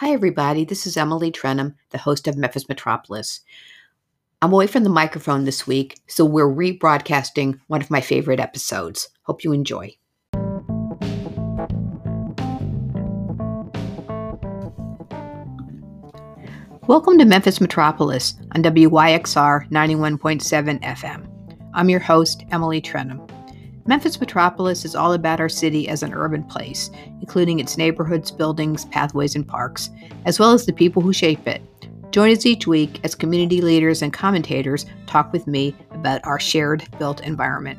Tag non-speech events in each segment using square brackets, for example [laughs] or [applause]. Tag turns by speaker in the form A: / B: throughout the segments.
A: Hi, everybody. This is Emily Trenholm, the host of Memphis Metropolis. I'm away from the microphone this week, so we're rebroadcasting one of my favorite episodes. Hope you enjoy. Welcome to Memphis Metropolis on WYXR 91.7 FM. I'm your host, Emily Trenholm. Memphis Metropolis is all about our city as an urban place, including its neighborhoods, buildings, pathways, and parks, as well as the people who shape it. Join us each week as community leaders and commentators talk with me about our shared built environment.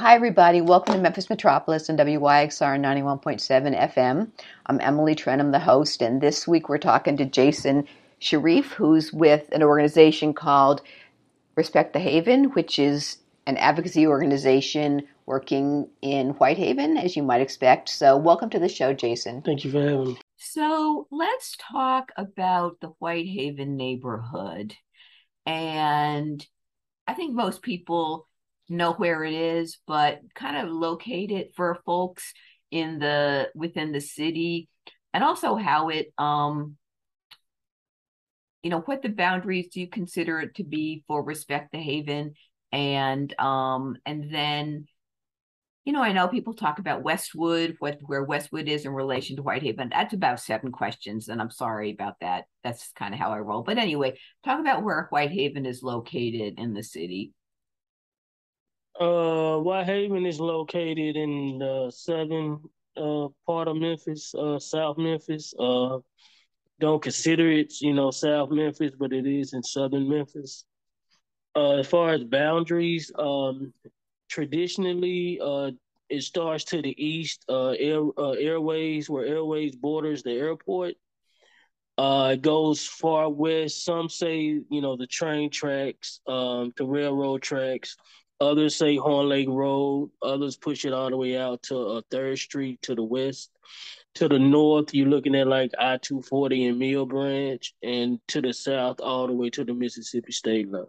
A: Hi, everybody. Welcome to Memphis Metropolis and WYXR 91.7 FM. I'm Emily Trenholm, the host, and this week we're talking to Jason Sharif, who's with an organization called Respect the Haven, which is an advocacy organization working in Whitehaven, as you might expect. So, welcome to the show, Jason.
B: Thank you for having me.
A: So, let's talk about the Whitehaven neighborhood. And I think most people know where it is, but kind of locate it for folks in the within the city and also how it um you know what the boundaries do you consider it to be for respect the haven? And um and then you know i know people talk about westwood what where westwood is in relation to whitehaven that's about seven questions and i'm sorry about that. That's kind of how i roll. But anyway talk about where whitehaven is located in the city
B: uh, Whitehaven is located in the southern uh, part of Memphis, uh, South Memphis. Uh, don't consider it, you know, South Memphis, but it is in southern Memphis. Uh, as far as boundaries, um, traditionally, uh, it starts to the east, uh, air, uh, airways, where airways borders the airport. Uh, it goes far west. Some say, you know, the train tracks, um, the railroad tracks. Others say Horn Lake Road. Others push it all the way out to uh, Third Street to the west. To the north, you're looking at like I two forty and Mill Branch, and to the south, all the way to the Mississippi State line.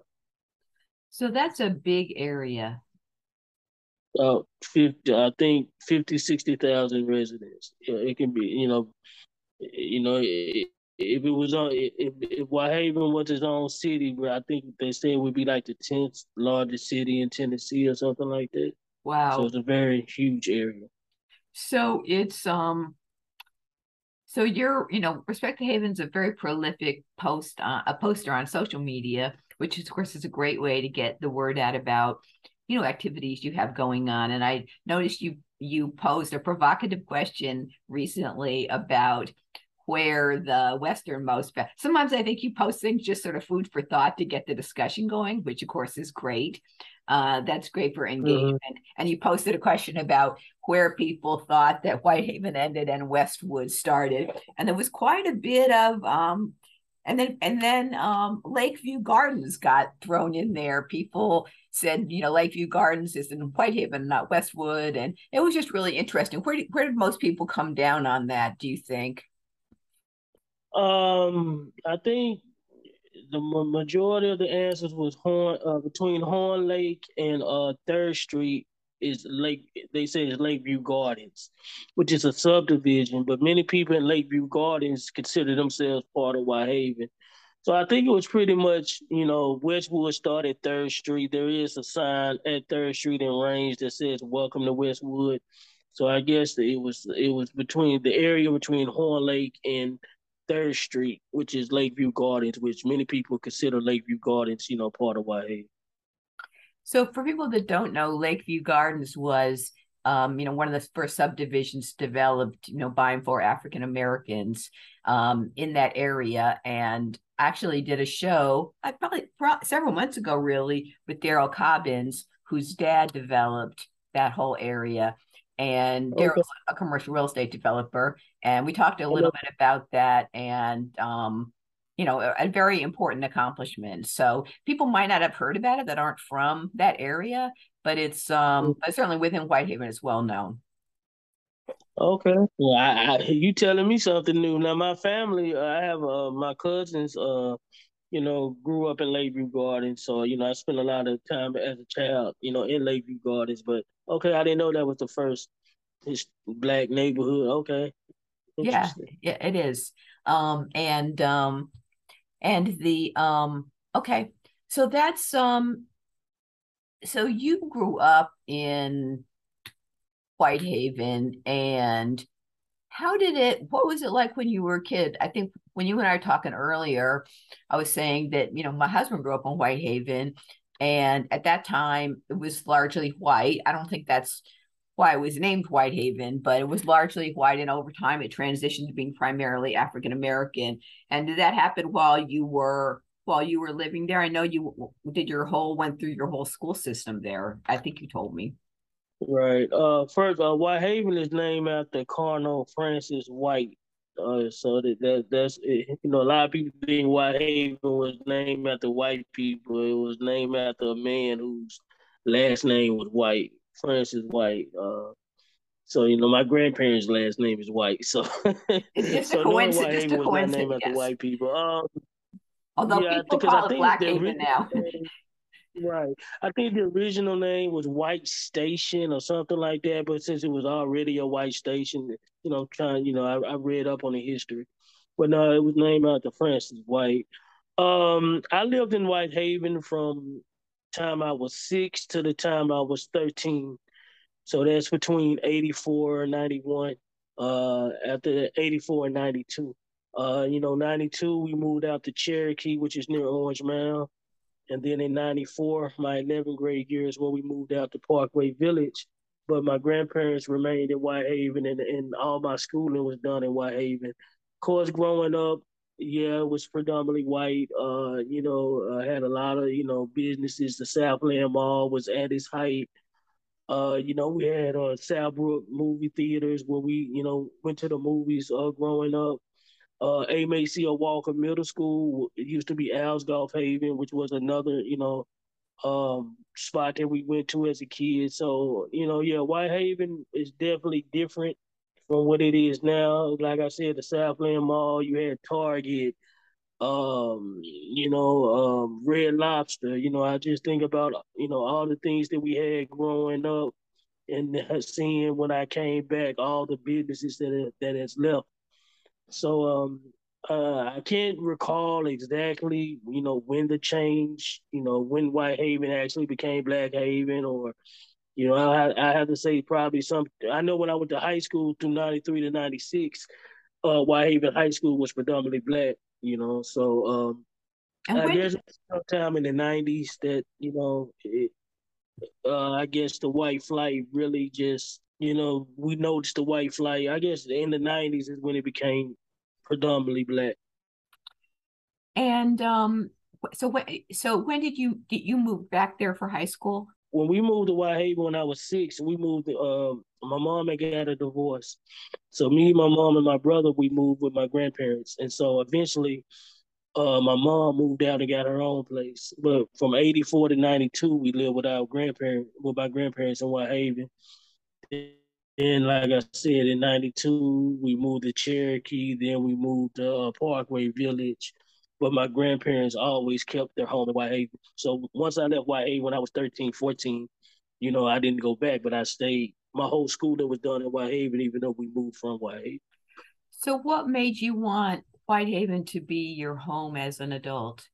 A: So that's a big area.
B: Uh, 50, I think 50, 60,000 residents. It can be, you know, you know, it, if it was on if if Whitehaven was its own city, where I think they said it would be like the tenth largest city in Tennessee or something like that.
A: Wow!
B: So it's a very huge area.
A: So it's um. So you're, you know, Respect the Haven's a very prolific post, uh, a poster on social media, which of course is a great way to get the word out about, you know, activities you have going on. And I noticed you you posed a provocative question recently about where the westernmost sometimes i think you post things just sort of food for thought to get the discussion going which of course is great. Uh, that's great for mm-hmm. engagement. Mm-hmm. and you posted a question about where people thought that whitehaven ended and westwood started. And there was quite a bit of um, and then and then um, lakeview gardens got thrown in there. People said you know lakeview gardens is in whitehaven not westwood. And it was just really interesting. Where did, where did most people come down on that do you think
B: um, I think the majority of the answers was Horn uh, between Horn Lake and uh Third Street is Lake. They say it's Lakeview Gardens, which is a subdivision. But many people in Lakeview Gardens consider themselves part of Whitehaven. So I think it was pretty much, you know, Westwood started Third Street. There is a sign at Third Street and Range that says "Welcome to Westwood." So I guess it was it was between the area between Horn Lake and Third Street, which is Lakeview Gardens, which many people consider Lakeview Gardens, you know, part of Whitehaven.
A: So, for people that don't know, Lakeview Gardens was, um, you know, one of the first subdivisions developed, you know, by and for African Americans um, in that area, and actually did a show, I probably several months ago, really, with Darrell Cobbins, whose dad developed that whole area. And Darrell's okay. a commercial real estate developer, and we talked a little bit about that, and um, you know, a, a, very important accomplishment. So people might not have heard about it that aren't from that area, but it's um, mm-hmm. but certainly within Whitehaven, it's well known.
B: Okay, well, I, I, you telling me something new now. My family, I have uh, my cousins. Uh, you know, grew up in Lakeview Gardens, so you know, I spent a lot of time as a child, you know, in Lakeview Gardens. But okay, I didn't know that was the first black neighborhood. Okay,
A: yeah, yeah, it is. Um, and um, and the um, okay, so that's um, so you grew up in Whitehaven and how did it what was it like when you were a kid i think when you and i were talking earlier i was saying that you know my husband grew up in whitehaven and at that time it was largely white. I don't think that's why it was named whitehaven but it was largely white. And over time it transitioned to being primarily african american and did that happen while you were while you were living there? I know you did your whole went through your whole school system there i think you told me.
B: Right. Uh, first, uh, Whitehaven is named after Colonel Francis White. Uh, so that, that that's it. you know a lot of people think White Whitehaven was named after white people. It was named after a man whose last name was White, Francis White. Uh, so you know my grandparents' last name is White. So [laughs]
A: it's so a coincidence. Whitehaven was not named
B: yes. white people. Um,
A: Although yeah, people call it Blackhaven now.
B: Right. I think the original name was White Station or something like that, but since it was already a white station, you know, trying, you know, I, I read up on the history. But no, it was named after Francis White. Um, I lived in Whitehaven from time I was six to the time I was 13. So that's between 84 and 91. Uh, after 84 and 92. Uh, you know, 92, we moved out to Cherokee, which is near Orange Mound. And then in 94, my 11th grade year is when we moved out to Parkway Village. But my grandparents remained in Whitehaven and, and all my schooling was done in Whitehaven. Of course, growing up, yeah, it was predominantly white. Uh, you know, uh, had a lot of, you know, businesses. The Southland Mall was at its height. Uh, you know, we had uh Southbrook movie theaters where we, you know, went to the movies uh growing up uh, Walker Middle School. It used to be Al's Golf Haven, which was another, you know, um, spot that we went to as a kid. So, you know, yeah, Whitehaven is definitely different from what it is now. Like I said, the Southland Mall, you had Target, um, you know, um, Red Lobster. You know, I just think about, you know, all the things that we had growing up and [laughs] seeing when I came back, all the businesses that that has left so um, uh, I can't recall exactly, you know, when the change, you know, when White Haven actually became Black Haven, or, you know, I, I have to say probably some. I know when I went to high school through '93 to '96, uh, White Haven High School was predominantly black. You know, so um, there's guess sometime in the '90s that you know, it, uh, I guess the white flight really just you know, we noticed the white flight. I guess in the '90s is when it became predominantly black.
A: And um, so when so when did you did you move back there for high school?
B: When we moved to Whitehaven when I was six, we moved. Uh, my mom had got a divorce, so me, my mom, and my brother we moved with my grandparents, and so eventually. Uh, my mom moved out and got her own place. But from 84 to 92, we lived with our grandparents, with my grandparents in Whitehaven. And like I said, in '92 we moved to Cherokee. Then we moved to uh, Parkway Village. But my grandparents always kept their home in Whitehaven. So once I left Whitehaven when I was 13, 14, you know, I didn't go back, but I stayed. My whole schooling was done in Whitehaven, even though we moved from Whitehaven.
A: So what made you want Whitehaven to be your home as an adult?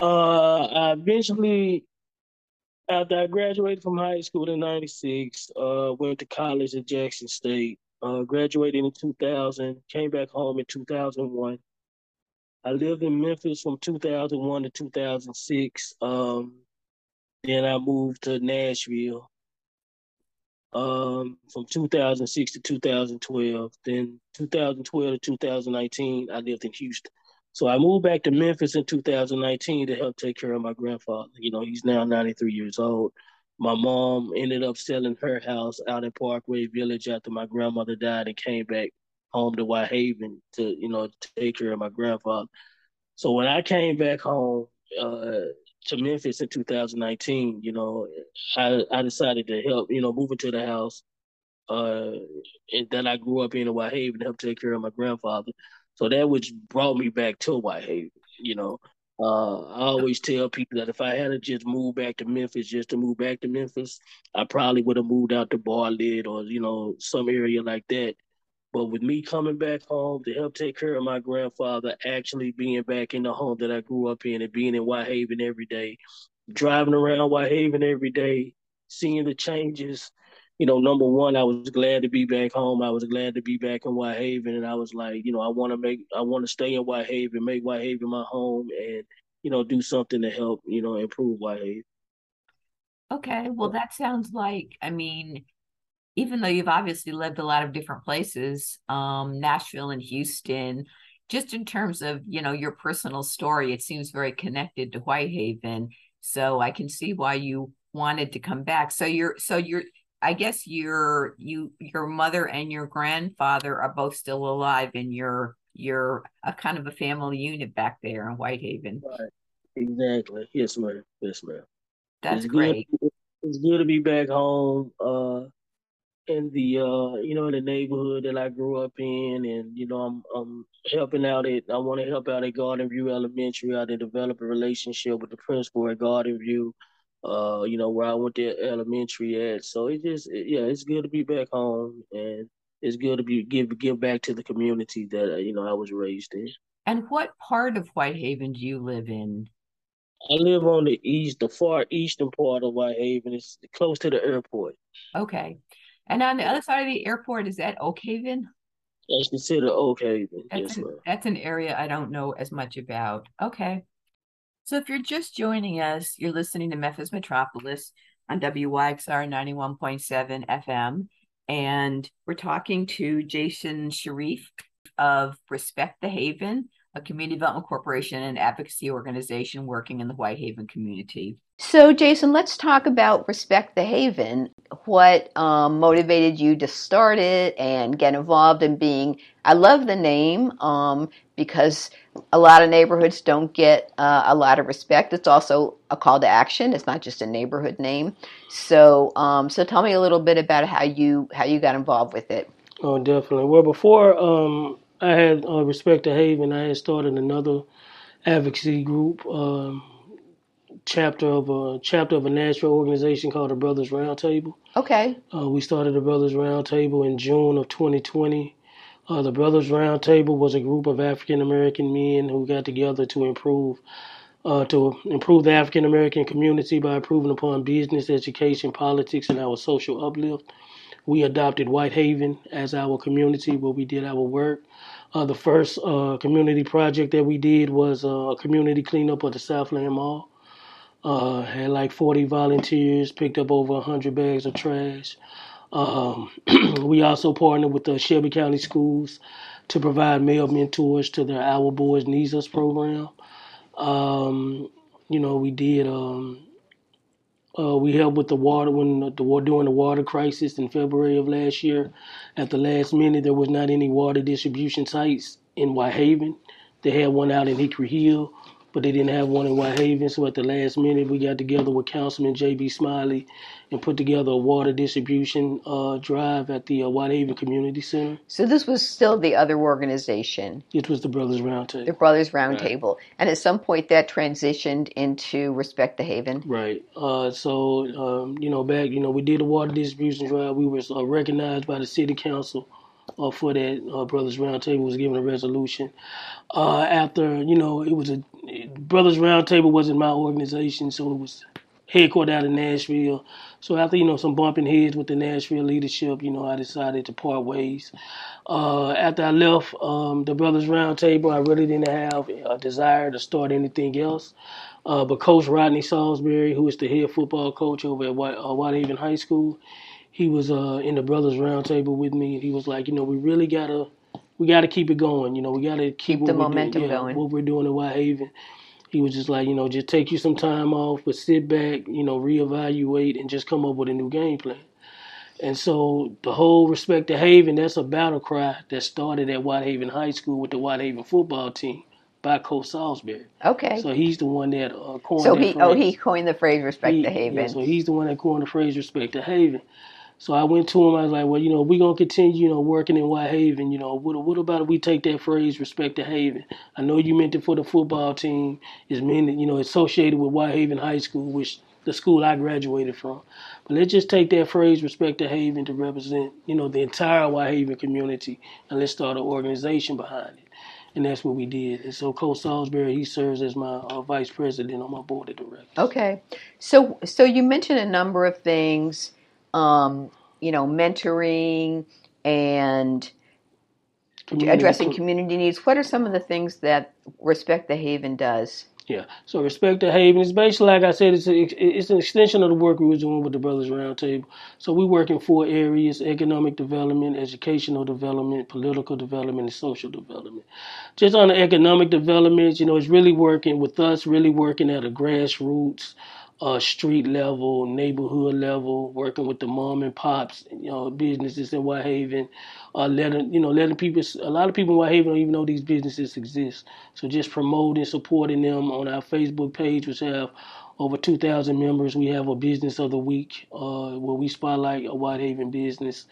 B: Uh, I eventually after I graduated from high school in '96, uh, went to college at Jackson State. Uh, graduated in 2000, came back home in 2001. I lived in Memphis from 2001 to 2006. Um, then I moved to Nashville um, from 2006 to 2012. Then 2012 to 2019, I lived in Houston. So I moved back to Memphis in 2019 to help take care of my grandfather. You know, he's now 93 years old. my mom ended up selling her house out in Parkway Village after my grandmother died and came back home to Whitehaven to, you know, take care of my grandfather. So when I came back home uh, to Memphis in 2019, you know, I, I decided to help, you know, move into the house uh, that I grew up in in Whitehaven, to help take care of my grandfather. So that which brought me back to Whitehaven, you know. Uh, I always tell people that if I had to just move back to Memphis, just to move back to Memphis, I probably would have moved out to Bartlett or you know some area like that. But with me coming back home to help take care of my grandfather, actually being back in the home that I grew up in and being in Whitehaven every day, driving around Whitehaven every day, seeing the changes, you know, number one, I was glad to be back home. I was glad to be back in Whitehaven, and I was like, you know, I want to make, I want to stay in Whitehaven, make Whitehaven my home, and you know, do something to help, you know, improve Whitehaven.
A: Okay, well, that sounds like, I mean, even though you've obviously lived a lot of different places, um, Nashville and Houston, just in terms of, you know, your personal story, it seems very connected to Whitehaven. So I can see why you wanted to come back. So you're, so you're, I guess your you your mother and your grandfather are both still alive, and you're you're a kind of a family unit back there in Whitehaven.
B: Right. Exactly. Yes, ma'am. Yes, ma'am.
A: That's it's great.
B: Good. It's good to be back home. Uh, in the uh, you know, in the neighborhood that I grew up in, and you know, I'm I'm helping out at. I want to help out at Garden View Elementary. I to develop a relationship with the principal at Garden View uh, you know, where I went to elementary at. So it just, it, yeah, it's good to be back home, and it's good to be give give back to the community that uh, you know I was raised in.
A: And what part of Whitehaven do you live in?
B: I live on the east, the far eastern part of Whitehaven. It's close to the airport.
A: Okay. And on the other side of the airport, is that Oakhaven?
B: That's considered Oakhaven.
A: That's,
B: yes,
A: an, that's an area I don't know as much about. Okay. So if you're just joining us, you're listening to Memphis Metropolis on WYXR 91.7 FM. And we're talking to Jason Sharif of Respect the Haven, a community development corporation and advocacy organization working in the Whitehaven community.
C: So, Jason, let's talk about Respect the Haven. What um, motivated you to start it and get involved in being? I love the name um, because a lot of neighborhoods don't get uh, a lot of respect. It's also a call to action. It's not just a neighborhood name. So, um, so tell me a little bit about how you how you got involved with it.
B: Oh, definitely. Well, before um, I had uh, Respect to Haven, I had started another advocacy group. Um, chapter of a chapter of a national organization called the Brothers Roundtable.
C: Okay.
B: Uh, we started the Brothers Roundtable in June of 2020. Uh, the Brothers Roundtable was a group of African American men who got together to improve uh, to improve the African American community by improving upon business, education, politics, and our social uplift. We adopted Whitehaven as our community where we did our work. Uh, the first uh, community project that we did was uh, a community cleanup of the Southland Mall. Uh, had like 40 volunteers, picked up over 100 bags of trash. Um, [clears throat] we also partnered with the Shelby County Schools to provide male mentors to their Our Boys Needs Us program. Um, you know, we did. Um, uh, we helped with the water when the, during the water crisis in February of last year. At the last minute, there was not any water distribution sites in Whitehaven. They had one out in Hickory Hill but they didn't have one in Whitehaven. So at the last minute, we got together with Councilman J.B. Smiley and put together a water distribution uh, drive at the uh, Whitehaven Community Center.
C: So this was still the other organization.
B: It was the Brothers Roundtable.
C: The Brothers Roundtable, right. and at some point that transitioned into Respect the Haven.
B: Right. Uh, so um, you know, back you know, we did a water distribution drive. We were uh, recognized by the City Council uh, for that uh, Brothers Roundtable was given a resolution. Uh, after you know, it was a Brothers Roundtable wasn't my organization, so it was headquartered out of Nashville. So after you know some bumping heads with the Nashville leadership, you know, I decided to part ways. Uh, after I left um, the Brothers Roundtable, I really didn't have a desire to start anything else. Uh, but Coach Rodney Saulsberry, who is the head football coach over at White, uh, Whitehaven High School, he was uh, in the brothers roundtable with me, and he was like, you know, we really gotta we gotta keep it going. You know, we gotta keep,
C: keep the momentum
B: yeah,
C: going.
B: What we're doing in Whitehaven. he was just like, you know, just take you some time off, but sit back, you know, reevaluate, and just come up with a new game plan. And so the whole respect to Haven, that's a battle cry that started at Whitehaven High School with the Whitehaven football team by Coach Saulsberry.
A: Okay.
B: So he's the one that uh, coined
A: So
B: that
A: he
B: phrase.
A: oh he coined the phrase "respect
B: He-
A: the Haven."
B: Yeah, so he's the one that coined the phrase "respect to Haven." So I went to him. I was like, "Well, you know, we're gonna continue, you know, working in White Haven. You know, what what about if we take that phrase "respect to Haven"? I know you meant it for the football team. It's meant, you know, associated with White Haven High School, which the school I graduated from. But let's just take that phrase "respect to Haven" to represent, you know, the entire White Haven community, and let's start an organization behind it. And that's what we did. And so Coach Saulsberry, he serves as my uh, vice president on my board of directors.
A: Okay. So so you mentioned a number of things, um, you know, mentoring and
B: Community
A: addressing community needs. What are some of the things that Respect the Haven does?
B: Yeah. So respect the Haven is basically like I said, it's a, it's an extension of the work we were doing with the Brothers Roundtable. So we work in four areas: economic development, educational development, political development, and social development. Just on the economic development, you know, it's really working with us, really working at a grassroots, uh, street level, neighborhood level, working with the mom and pops, you know, businesses in Whitehaven, uh, letting you know, letting people. A lot of people in Whitehaven don't even know these businesses exist. So just promoting, supporting them on our Facebook page, which have over 2,000 members. We have a business of the week uh, where we spotlight a Whitehaven business.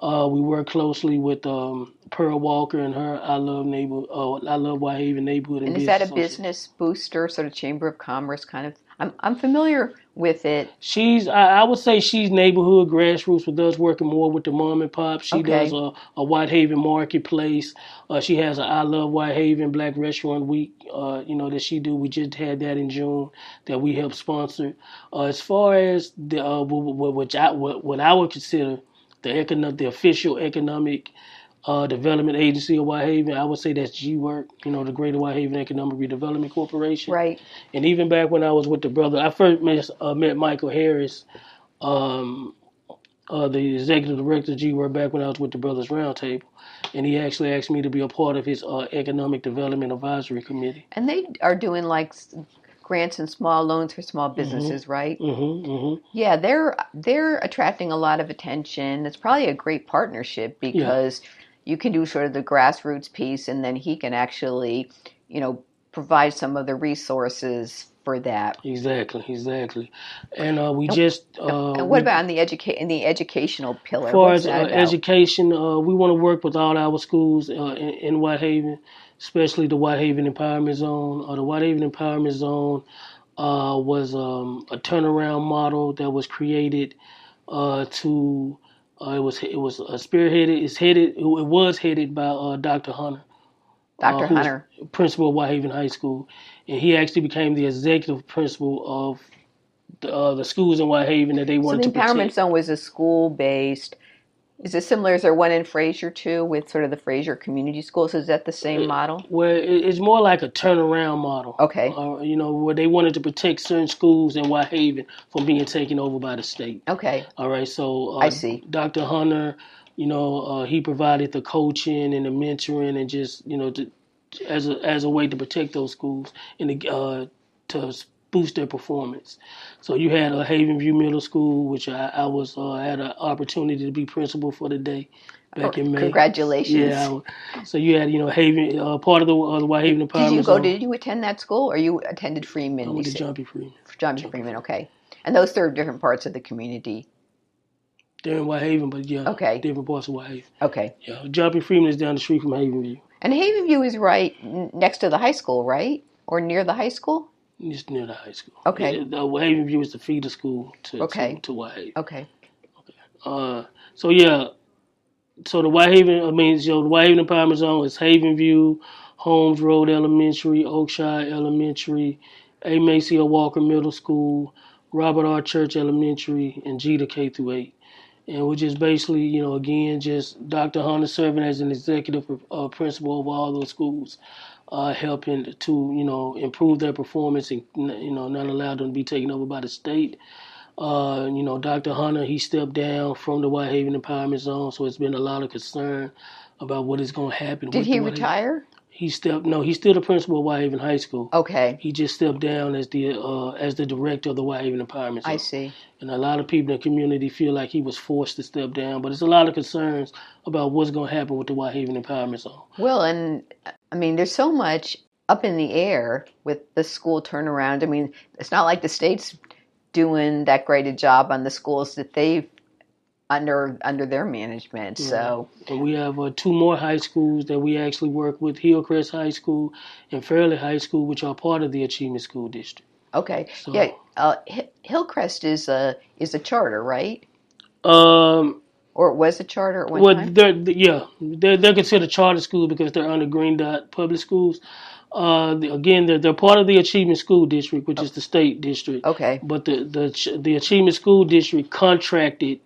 B: Uh, we work closely with um, Pearl Walker and her I Love Neighbor, uh, I Love Whitehaven Neighborhood and,
A: And is that a
B: Business
A: business booster, sort of chamber of commerce kind of? I'm I'm familiar with it.
B: She's, I, I would say she's neighborhood grassroots with us, working more with the mom and pop. She
A: Okay.
B: does a, a Whitehaven marketplace. Uh, she has a I Love Whitehaven Black Restaurant Week, uh, you know, that she do. We just had that in June that we helped sponsor. Uh, as far as the, uh, wh- wh- which I, what, what I would consider the economic, the official economic uh, development agency of Whitehaven, I would say that's G-Work, you know, the Greater Whitehaven Economic Redevelopment Corporation.
A: Right.
B: And even back when I was with the brother, I first met, uh, met Michael Harris, um, uh, the executive director of G-Work back when I was with the Brothers Roundtable. And he actually asked me to be a part of his uh, Economic Development Advisory Committee.
A: And they are doing like grants and small loans for small businesses, right?
B: Mm-hmm, mm-hmm.
A: Yeah, they're they're attracting a lot of attention. It's probably a great partnership because you can do sort of the grassroots piece, and then he can actually, you know, provide some of the resources for that.
B: Exactly, exactly. And uh, we just. Uh,
A: and what
B: we-
A: about in the educate in the educational pillar?
B: As far as uh, education, uh, we want to work with all our schools uh, in, in Whitehaven, especially the Whitehaven Empowerment Zone. Uh, the Whitehaven Empowerment Zone uh, was um, a turnaround model that was created uh, to. Uh, it was it was uh, spearheaded. It's headed. It was headed by uh, Dr. Hunter,
A: Dr.
B: uh,
A: Hunter.
B: principal of Whitehaven High School, and he actually became the executive principal of the, uh, the schools in Whitehaven that they wanted So
A: the
B: to
A: empowerment
B: protect.
A: zone was a school based. Is it similar? Is there one in Frayser too, with sort of the Frayser Community Schools? Is that the same model?
B: Well, it- it's more like a turnaround model.
A: Okay.
B: Uh, you know, where they wanted to protect certain schools in Whitehaven from being taken over by the state.
A: Okay.
B: All right, so uh,
A: I see.
B: Dr. Hunter, you know, uh, he provided the coaching and the mentoring and just you know to, as a as a way to protect those schools and to, uh, to boost their performance. So you had a Haven View Middle School, which I, I was uh, had an opportunity to be principal for the day back in May.
A: Congratulations.
B: Yeah, I- so you had you know Haven, uh, part of the uh, the Whitehaven Empowerment
A: Did you go?
B: Zone.
A: Did you attend that school, or you attended Freeman?
B: I went to? John P. Freeman.
A: John P. Freeman. Okay. And those serve different parts of the community.
B: They're in White Haven, but yeah,
A: Okay.
B: different parts of White Haven.
A: Okay.
B: Yeah, John P. Freeman is down the street from Haven View.
A: And Havenview is right next to the high school, right? Or near the high school?
B: It's near the high school.
A: Okay.
B: The Haven View is the feeder school to
A: Okay.
B: to, to Whitehaven.
A: Okay.
B: Uh, so yeah, so the Whitehaven, I mean, so the Whitehaven Empowerment Zone is Haven View, Holmes Road Elementary, Oakshire Elementary, A. Maceo Walker Middle School, Robert R. Church Elementary, and G to K through 8. And we're just basically, you know, again, just Dr. Hunter serving as an executive uh, principal of all those schools, uh, helping to, you know, improve their performance and, you know, not allow them to be taken over by the state. Uh, you know, Dr. Hunter, he stepped down from the Whitehaven Empowerment Zone, so it's been a lot of concern about what is going to happen.
A: Did he retire?
B: He stepped no, he's still the principal of Whitehaven High School.
A: Okay,
B: He just stepped down as the uh, as the director of the Whitehaven Empowerment Zone.
A: I see.
B: And a lot of people in the community feel like he was forced to step down, but there's a lot of concerns about what's going to happen with the Whitehaven Empowerment Zone.
A: Well, and I mean, there's so much up in the air with the school turnaround. I mean, it's not like the state's doing that great a job on the schools that they've under under their management. So
B: And we have uh, two more high schools that we actually work with: Hillcrest High School and Fairley High School, which are part of the Achievement School District.
A: okay,
B: So-
A: yeah. Uh, Hillcrest is a is a charter, right?
B: Um,
A: Or it was a charter at one
B: well,
A: time.
B: they're yeah, they're they're considered charter schools because they're under Green Dot Public Schools. Uh, the- again, they're they're part of the Achievement School District, which is the state district.
A: Okay,
B: But the the the Achievement School District contracted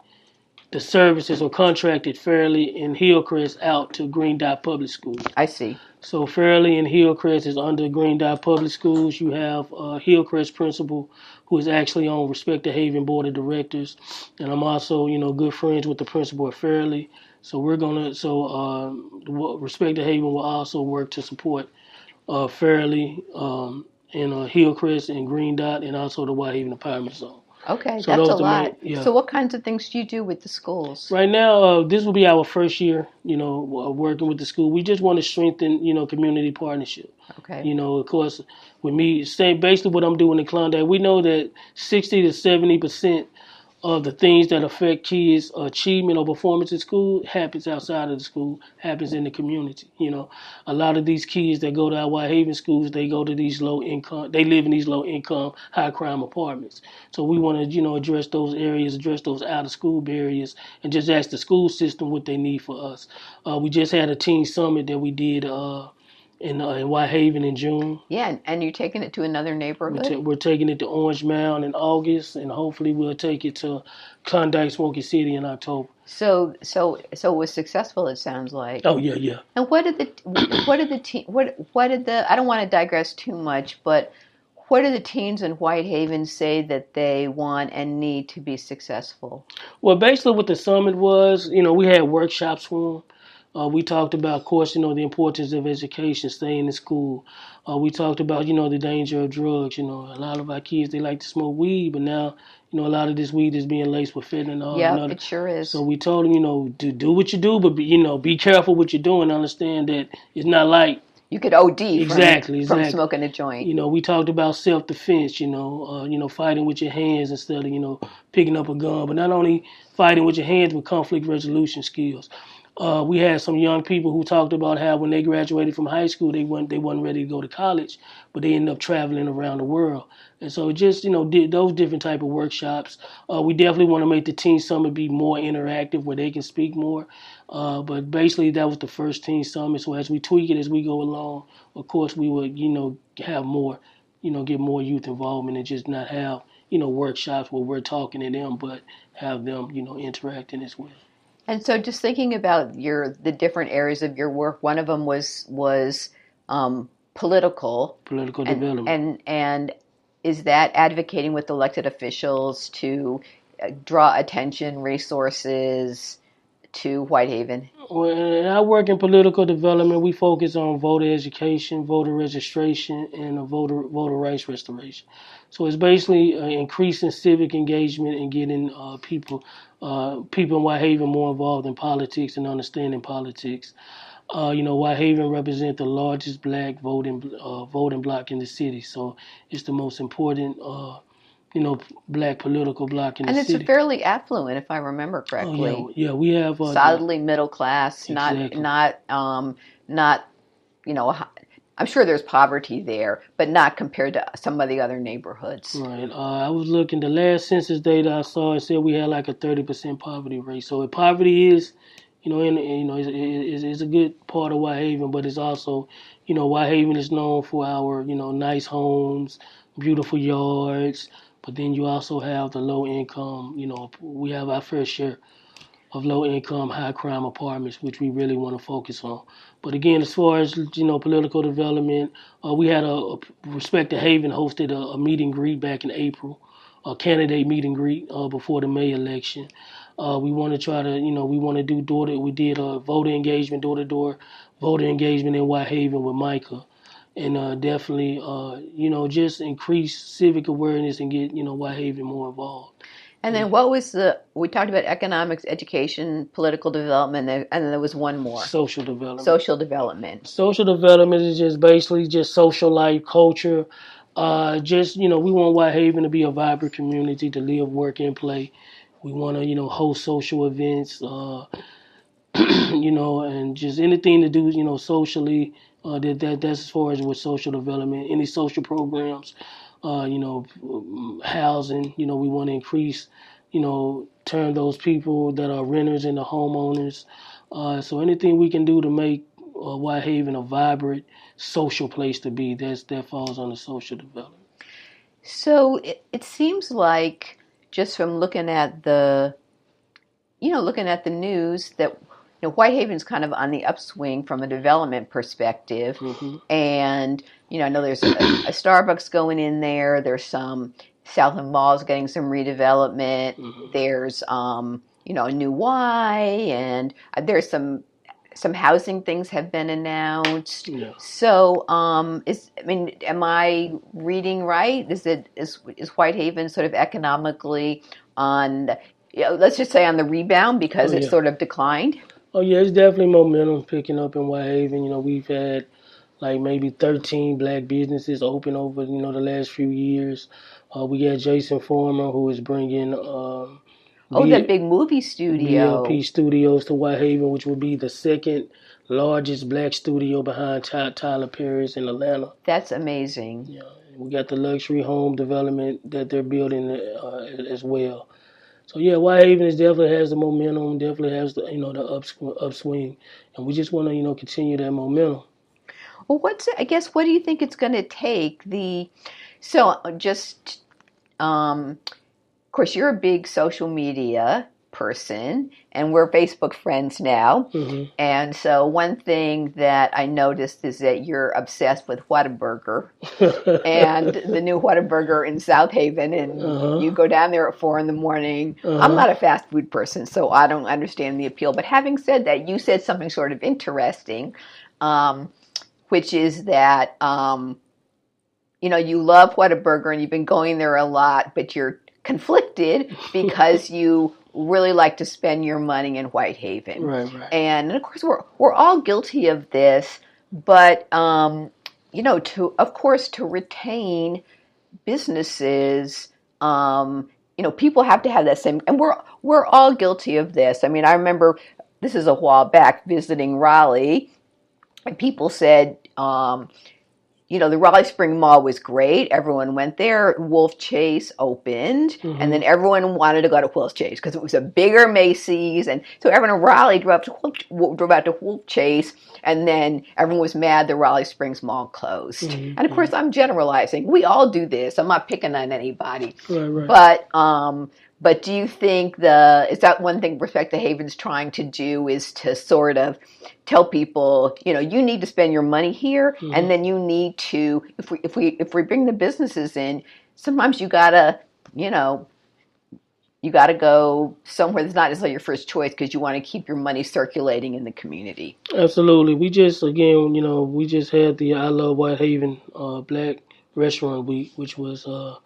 B: the services or contracted Fairley and Hillcrest out to Green Dot Public Schools.
A: I see.
B: So Fairley and Hillcrest is under Green Dot Public Schools. You have uh, Hillcrest principal, who is actually on Respect the Haven board of directors, and I'm also, you know, good friends with the principal at Fairley. So we're gonna, so um, the- Respect the Haven will also work to support uh, Fairley um, and uh, Hillcrest and Green Dot, and also the White Haven Empowerment Zone.
A: Okay,
B: So
A: that's a
B: the main-
A: lot.
B: yeah.
A: So, what kinds of things do you do with the schools?
B: Right now, uh, this will be our first year, you know, uh, working with the school. We just want to strengthen, you know, community partnership.
A: Okay,
B: You know, of course, with me, same basically what I'm doing in Klondike, we know that 60 to 70 percent of the things that affect kids' achievement or performance in school happens outside of the school, happens in the community. You know, a lot of these kids that go to our White Haven schools, they go to these low income, they live in these low income, high crime apartments. So we want to, you know, address those areas, address those out of school barriers, and just ask the school system what they need for us. Uh, we just had a teen summit that we did. Uh, in, uh, in Whitehaven in June.
A: yeah, and, you're taking it to another
B: We're,
A: neighborhood.
B: ta- we're taking it to Orange Mound in August, and hopefully we'll take it to Klondike Smoky City in October.
A: so, so, so it was successful. It sounds like.
B: Oh yeah, yeah.
A: And what did the [clears throat] what did the teen what what did the I don't want to digress too much, but what do the teens in Whitehaven say that they want and need to be successful?
B: Well, basically, what the summit was, you know, we had workshops for them. Uh, we talked about, of course, you know, the importance of education, staying in school. Uh, we talked about, you know, the danger of drugs. You know, a lot of our kids they like to smoke weed, but now, you know, a lot of this weed is being laced with fentanyl.
A: yeah, it sure is.
B: So we told them, you know, do do what you do, but be, you know, be careful what you're doing. Understand that it's not like
A: you could OD from,
B: Exactly,
A: from smoking a joint.
B: you know, we talked about self defense, you know, uh, you know, fighting with your hands instead of, you know, picking up a gun. But not only fighting with your hands, but conflict resolution skills. Uh, we had some young people who talked about how when they graduated from high school, they weren't they wasn't ready to go to college, but they ended up traveling around the world. And so just you know did those different type of workshops. Uh, we definitely want to make the teen summit be more interactive, where they can speak more. Uh, but basically, that was the first teen summit. So as we tweak it as we go along, of course, we would you know have more, you know, get more youth involvement and just not have you know workshops where we're talking to them, but have them you know interacting as well.
A: And so, just thinking about your the different areas of your work, one of them was was um, political,
B: Political
A: and,
B: development.
A: and and is that advocating with elected officials to uh, draw attention, resources to Whitehaven?
B: Well, I work in political development, we focus on voter education, voter registration, and voter voter rights restoration. So it's basically uh, increasing civic engagement and getting uh, people uh, people in Whitehaven more involved in politics and understanding politics. Uh, you know, Whitehaven represents the largest black voting uh, voting block in the city, so it's the most important, uh, you know, black political block in
A: And
B: the
A: it's
B: city.
A: fairly affluent, if I remember
B: oh,
A: correctly.
B: yeah, yeah, we have uh,
A: Solidly middle class, not
B: Exactly.
A: not um, not you know. I'm sure there's poverty there, but not compared to some of the other neighborhoods.
B: Right. Uh, I was looking. The last census data I saw it said we had like a thirty percent poverty rate. So if poverty is, you know, in, you know, is is is a good part of Whitehaven, but it's also, you know, Whitehaven is known for our, you know, nice homes, beautiful yards. But then you also have the low income. You know, we have our fair share of low income, high crime apartments, which we really want to focus on. But again, as far as you know, political development, uh, we had a, a Respect to Haven hosted a, a meet and greet back in April a candidate meet and greet uh, before the May election. Uh, we want to try to, you know, we want to do door to, we did a voter engagement, door to door voter engagement in White Haven with Micah. And uh, definitely, uh, you know, just increase civic awareness and get, you know, Whitehaven more involved.
A: And then what was the, we talked about economics, education, political development, and then there was one more
B: Social development.
A: social development.
B: social development is just basically just social life, culture. Uh, just you know, we want Whitehaven to be a vibrant community to live, work, and play. We want to you know host social events, uh, [clears throat] you know, and just anything to do you know socially. Uh, that, that that's as far as with social development, any social programs, uh, you know, housing. You know, we want to increase, you know, turn those people that are renters into homeowners. Uh, so anything we can do to make uh, Whitehaven a vibrant social place to be, that's that falls on the social development.
A: So it, it seems like just from looking at the, you know, looking at the news that you know Whitehaven's kind of on the upswing from a development perspective,
B: hmm
A: and you know I know there's a, a Starbucks going in there. There's some Southland Malls getting some redevelopment.
B: hmm
A: There's um, you know a new Y, and uh, there's some some housing things have been announced.
B: Yeah.
A: So, um, is I mean, am I reading right? Is it is is Whitehaven sort of economically on? You know, let's just say on the rebound because
B: Oh,
A: it's
B: yeah.
A: sort of declined.
B: Oh yeah, it's definitely momentum picking up in Whitehaven. You know, we've had like maybe 13 black businesses open over you know the last few years. Uh, we got Jason Former who is bringing um,
A: Oh,
B: B-
A: that big movie studio.
B: BLP Studios to Whitehaven, which will be the second largest black studio behind Ty- Tyler Perry's in Atlanta.
A: That's amazing.
B: Yeah, we got the luxury home development that they're building uh, as well. So yeah, Whitehaven is definitely has the momentum, definitely has the you know the upswing, upswing, and we just want to you know continue that momentum.
A: Well, what's I guess what do you think it's going to take? The so just um, of course you're a big social media person, and we're Facebook friends now.
B: hmm
A: And so one thing that I noticed is that you're obsessed with Whataburger [laughs] and the new Whataburger in South Haven, and
B: Uh-huh.
A: you go down there at four in the morning. I'm
B: Uh-huh.
A: not a fast food person, so I don't understand the appeal. But having said that, you said something sort of interesting, um, which is that um, you know you love Whataburger and you've been going there a lot, but you're conflicted [laughs] because you really like to spend your money in Whitehaven
B: right, right.
A: and of course we're we're all guilty of this but um, you know to of course to retain businesses um, you know people have to have that same and we're we're all guilty of this i mean i remember this is a while back visiting raleigh and people said um, you know the raleigh spring mall was great. Everyone went there. Wolf chase opened
B: Mhm.
A: and then everyone wanted to go to wolf chase because it was a bigger macy's and so everyone in raleigh drove, to wolf, drove out to wolf chase and then everyone was mad the raleigh springs mall closed.
B: Mhm,
A: and of course i'm generalizing. We all do this. I'm not picking on anybody.
B: Right, right.
A: but um, but do you think the is that one thing Respect the Haven's trying to do is to sort of tell people, you know, you need to spend your money here,
B: Mhm.
A: and then you need to if we if we if we bring the businesses in, sometimes you gotta, you know. You got to go somewhere that's not necessarily your first choice because you want to keep your money circulating in the community.
B: Absolutely. We just again, you know, we just had the I Love Whitehaven uh, Black Restaurant Week, which was uh,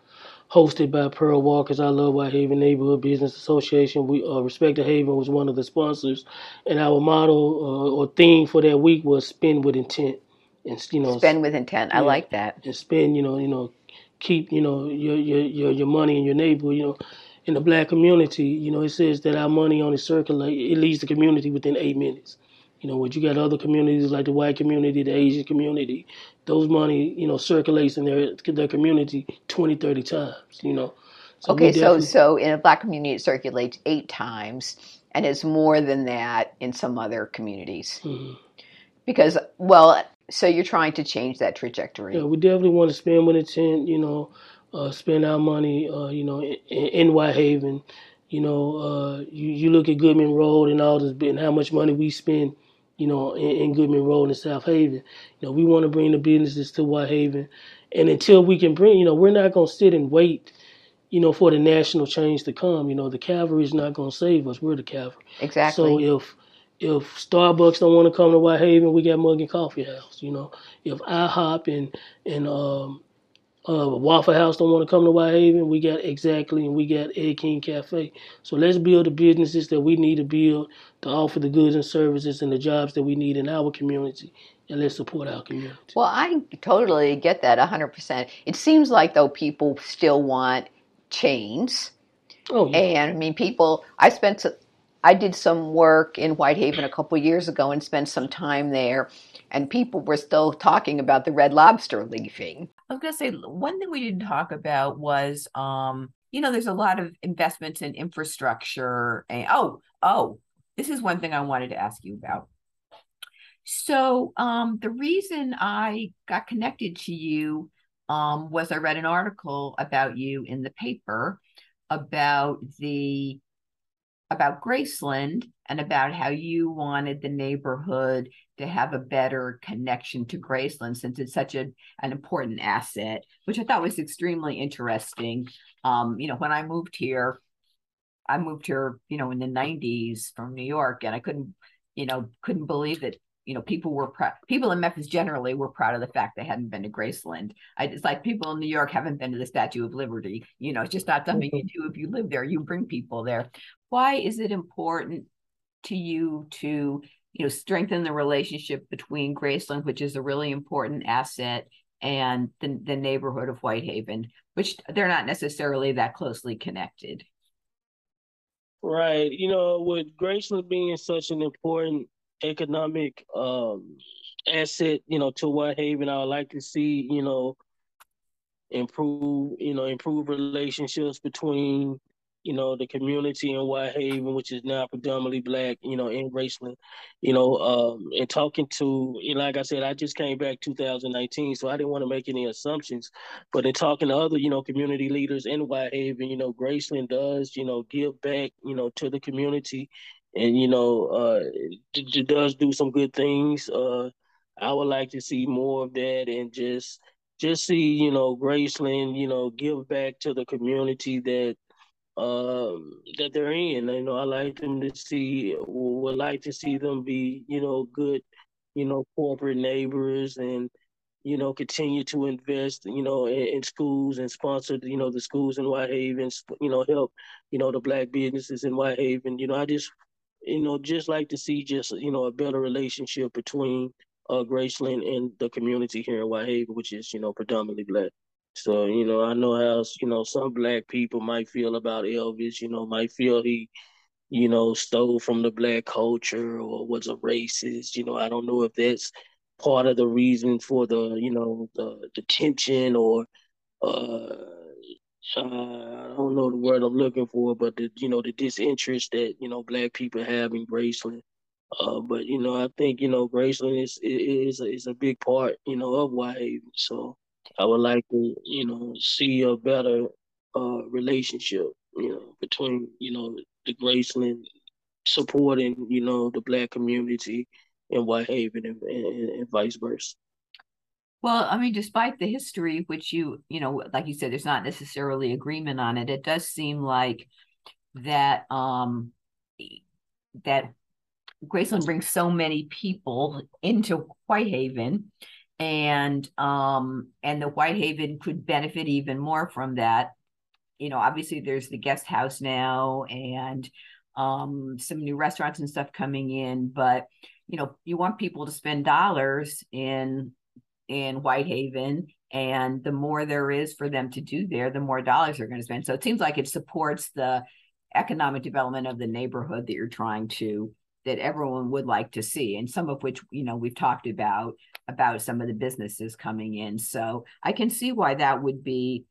B: hosted by Pearl Walker's I Love White Haven Neighborhood Business Association. We uh, Respect the Haven was one of the sponsors, and our motto uh, or theme for that week was "Spend with Intent." And you know,
A: Spend with intent. I like that.
B: and spend, you know, you know, keep, you know, your your your, your money in your neighborhood, you know. In the black community, you know, it says that our money only circulate it leaves the community within eight minutes. You know, when you got other communities like the white community, the Asian community, those money, you know, circulates in their their community 20, 30 times, you know. So
A: Okay, so so in a black community, it circulates eight times, and it's more than that in some other communities.
B: Mhm.
A: Because, well, so you're trying to change that trajectory.
B: Yeah, we definitely want to spend with intent, you know, uh, spend our money, uh, you know, in, in Whitehaven. You know, uh, you, you look at Goodman Road and all this, and how much money we spend, you know, in, in Goodman Road in South Haven. You know, we want to bring the businesses to White Haven. And until we can bring, you know, we're not going to sit and wait, you know, for the national change to come. You know, the cavalry is not going to save us. We're the cavalry.
C: Exactly.
B: So if if Starbucks don't want to come to White Haven, we got Mug and Coffee House. You know, if IHOP and and um, uh, Waffle House don't want to come to White Haven. we got exactly, and we got Ed King Cafe. So let's build the businesses that we need to build to offer the goods and services and the jobs that we need in our community, and let's support our community.
C: Well, I totally get that 100%. It seems like, though, people still want chains.
B: Oh, yeah.
C: And I mean, people, I spent, I did some work in Whitehaven a couple years ago and spent some time there, and people were still talking about the red lobster leaving.
A: I was gonna say one thing we didn't talk about was um, you know, there's a lot of investments in infrastructure and oh, oh, this is one thing I wanted to ask you about. So um the reason I got connected to you um was I read an article about you in the paper about the about Graceland and about how you wanted the neighborhood to have a better connection to Graceland since it's such a, an important asset, which I thought was extremely interesting. Um, you know, when I moved here, I moved here, you know, in the 90s from New York, and I couldn't, you know, couldn't believe that, you know, people were proud. People in Memphis generally were proud of the fact they hadn't been to Graceland. I, it's like people in New York haven't been to the Statue of Liberty. You know, it's just not something you do if you live there. You bring people there. Why is it important to you to you know strengthen the relationship between Graceland, which is a really important asset, and the, the neighborhood of Whitehaven, which they're not necessarily that closely connected.
B: Right. You know, with Graceland being such an important economic um, asset, you know, to Whitehaven, I would like to see, you know, improve, you know, improve relationships between you know, the community in Whitehaven, which is now predominantly black, you know, in Graceland, you know, um, and talking to, you like I said, I just came back 2019, so I didn't want to make any assumptions, but in talking to other, you know, community leaders in Whitehaven, you know, Graceland does, you know, give back, you know, to the community and, you know, uh, it, does do some good things. Uh, I would like to see more of that and just, just see, you know, Graceland, you know, give back to the community that um, that they're in. You know, I like them to see, would like to see them be, you know, good, you know, corporate neighbors and, you know, continue to invest, you know, in, in schools and sponsor, you know, the schools in Whitehaven, you know, help, you know, the black businesses in Whitehaven. You know, I just, you know, just like to see just, you know, a better relationship between uh, Graceland and the community here in Whitehaven, which is, you know, predominantly black. So, you know, I know how, you know, some black people might feel about Elvis, you know, might feel he, you know, stole from the black culture or was a racist. You know, I don't know if that's part of the reason for the, you know, the, the tension or, uh, uh, I don't know the word I'm looking for, but the, you know, the disinterest that, you know, black people have in Graceland. Uh, but, you know, I think, you know, Graceland is, is, is a big part, you know, of Whitehaven. So, I would like to, you know, see a better uh, relationship, you know, between, you know, the Graceland supporting, you know, the black community in Whitehaven and, and, and vice versa.
A: Well, I mean, despite the history, which you, you know, like you said, there's not necessarily agreement on it. It does seem like that um that Graceland brings so many people into Whitehaven and um and the Whitehaven could benefit even more from that. You know, obviously there's the guest house now and um some new restaurants and stuff coming in, but you know, you want people to spend dollars in in Whitehaven and the more there is for them to do there, the more dollars they're going to spend. So it seems like it supports the economic development of the neighborhood that you're trying to that everyone would like to see and some of which you know we've talked about about some of the businesses coming in. So i can see why that would be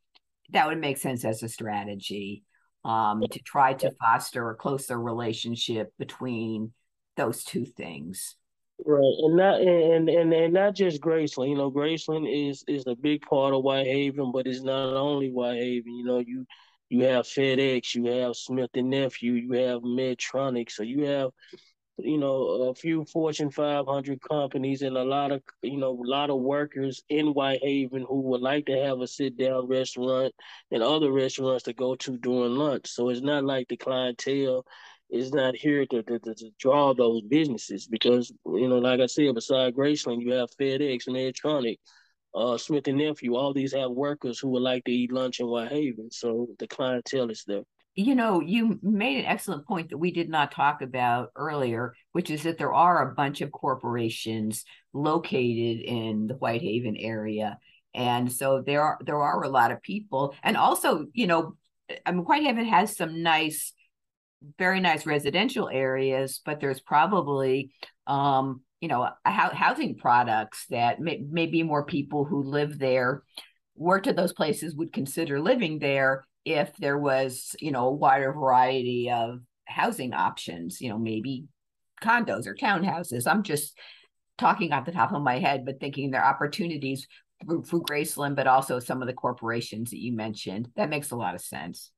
A: that would make sense as a strategy um, to try to foster a closer relationship between those two things.
B: Right and not and and, and not just graceland you know graceland is is a big part of whitehaven but it's not only whitehaven you know you you have fedex you have smith and nephew you have medtronic so you have you know, a few Fortune 500 companies and a lot of, you know, a lot of workers in Whitehaven who would like to have a sit down restaurant and other restaurants to go to during lunch. So it's not like the clientele is not here to, to, to draw those businesses because, you know, like I said, beside Graceland, you have FedEx and Medtronic, uh, Smith and Nephew. All these have workers who would like to eat lunch in Whitehaven. So the clientele is there
A: you know, you made an excellent point that we did not talk about earlier, which is that there are a bunch of corporations located in the Whitehaven area. And so there are there are a lot of people. And also, you know, I mean Whitehaven has some nice, very nice residential areas, but there's probably um, you know, housing products that may, maybe more people who live there worked at those places would consider living there if there was, you know, a wider variety of housing options, you know, maybe condos or townhouses. I'm just talking off the top of my head, but thinking there are opportunities through, for Graceland, but also some of the corporations that you mentioned. That makes a lot of sense.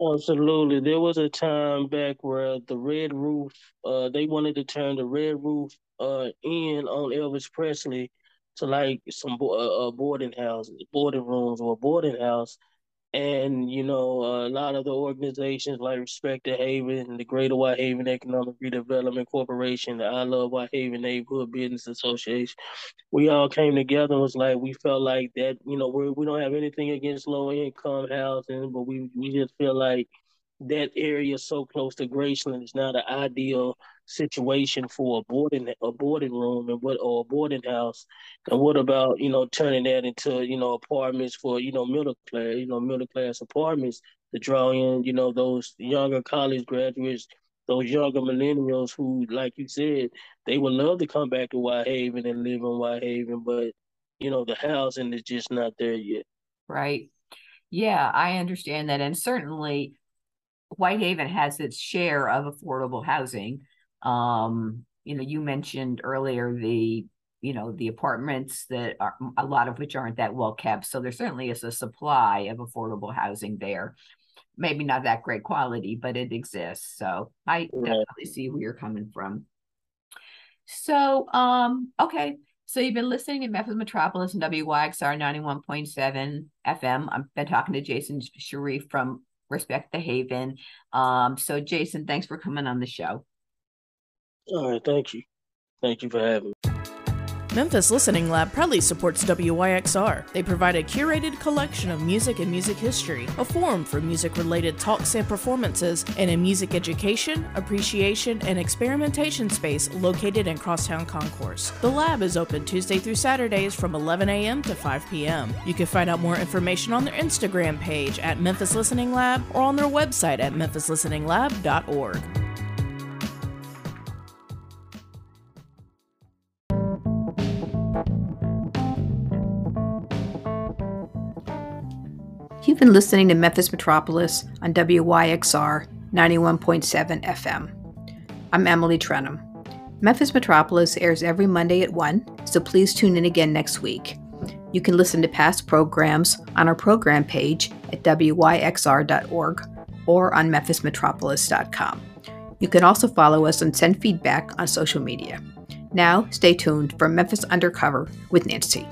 B: Absolutely. There was a time back where the Red Roof, uh, they wanted to turn the Red Roof uh, in on Elvis Presley to like some bo- uh, uh boarding houses, boarding rooms or a boarding house and you know a lot of the organizations like Respect the Haven, the Greater White Haven Economic Redevelopment Corporation, the I Love Whitehaven Neighborhood Business Association, we all came together and was like we felt like that you know we we don't have anything against low income housing, but we we just feel like that area so close to Graceland. Is not an ideal situation for a boarding a boarding room and what or a boarding house. And what about you know turning that into you know apartments for you know middle class you know middle class apartments to draw in you know those younger college graduates, those younger millennials who, like you said, they would love to come back to Whitehaven and live in Whitehaven, but you know the housing is just not there yet.
A: Right. Yeah, I understand that, and certainly Whitehaven has its share of affordable housing. Um, you know, you mentioned earlier the you know the apartments that are a lot of which aren't that well kept. So there certainly is a supply of affordable housing there. Maybe not that great quality, but it exists. So I yeah. definitely see where you're coming from. So um, okay. So you've been listening to Memphis Metropolis and WYXR 91.7 FM. I've been talking to Jason Sharif from Respect the Haven. Um, so, Jason, thanks for coming on the show.
B: All right. Thank you. Thank you for having me.
D: Memphis Listening Lab proudly supports WYXR. They provide a curated collection of music and music history, a forum for music related talks and performances, and a music education, appreciation, and experimentation space located in Crosstown Concourse. The lab is open Tuesday through Saturdays from 11 a.m. to 5 p.m. You can find out more information on their Instagram page at Memphis Listening Lab or on their website at memphislisteninglab.org.
C: You've been listening to Memphis Metropolis on WYXR 91.7 FM. I'm Emily Trenholm. Memphis Metropolis airs every Monday at 1, so please tune in again next week. You can listen to past programs on our program page at wyxr.org or on memphismetropolis.com. You can also follow us and send feedback on social media. Now, stay tuned for Memphis Undercover with Nancy.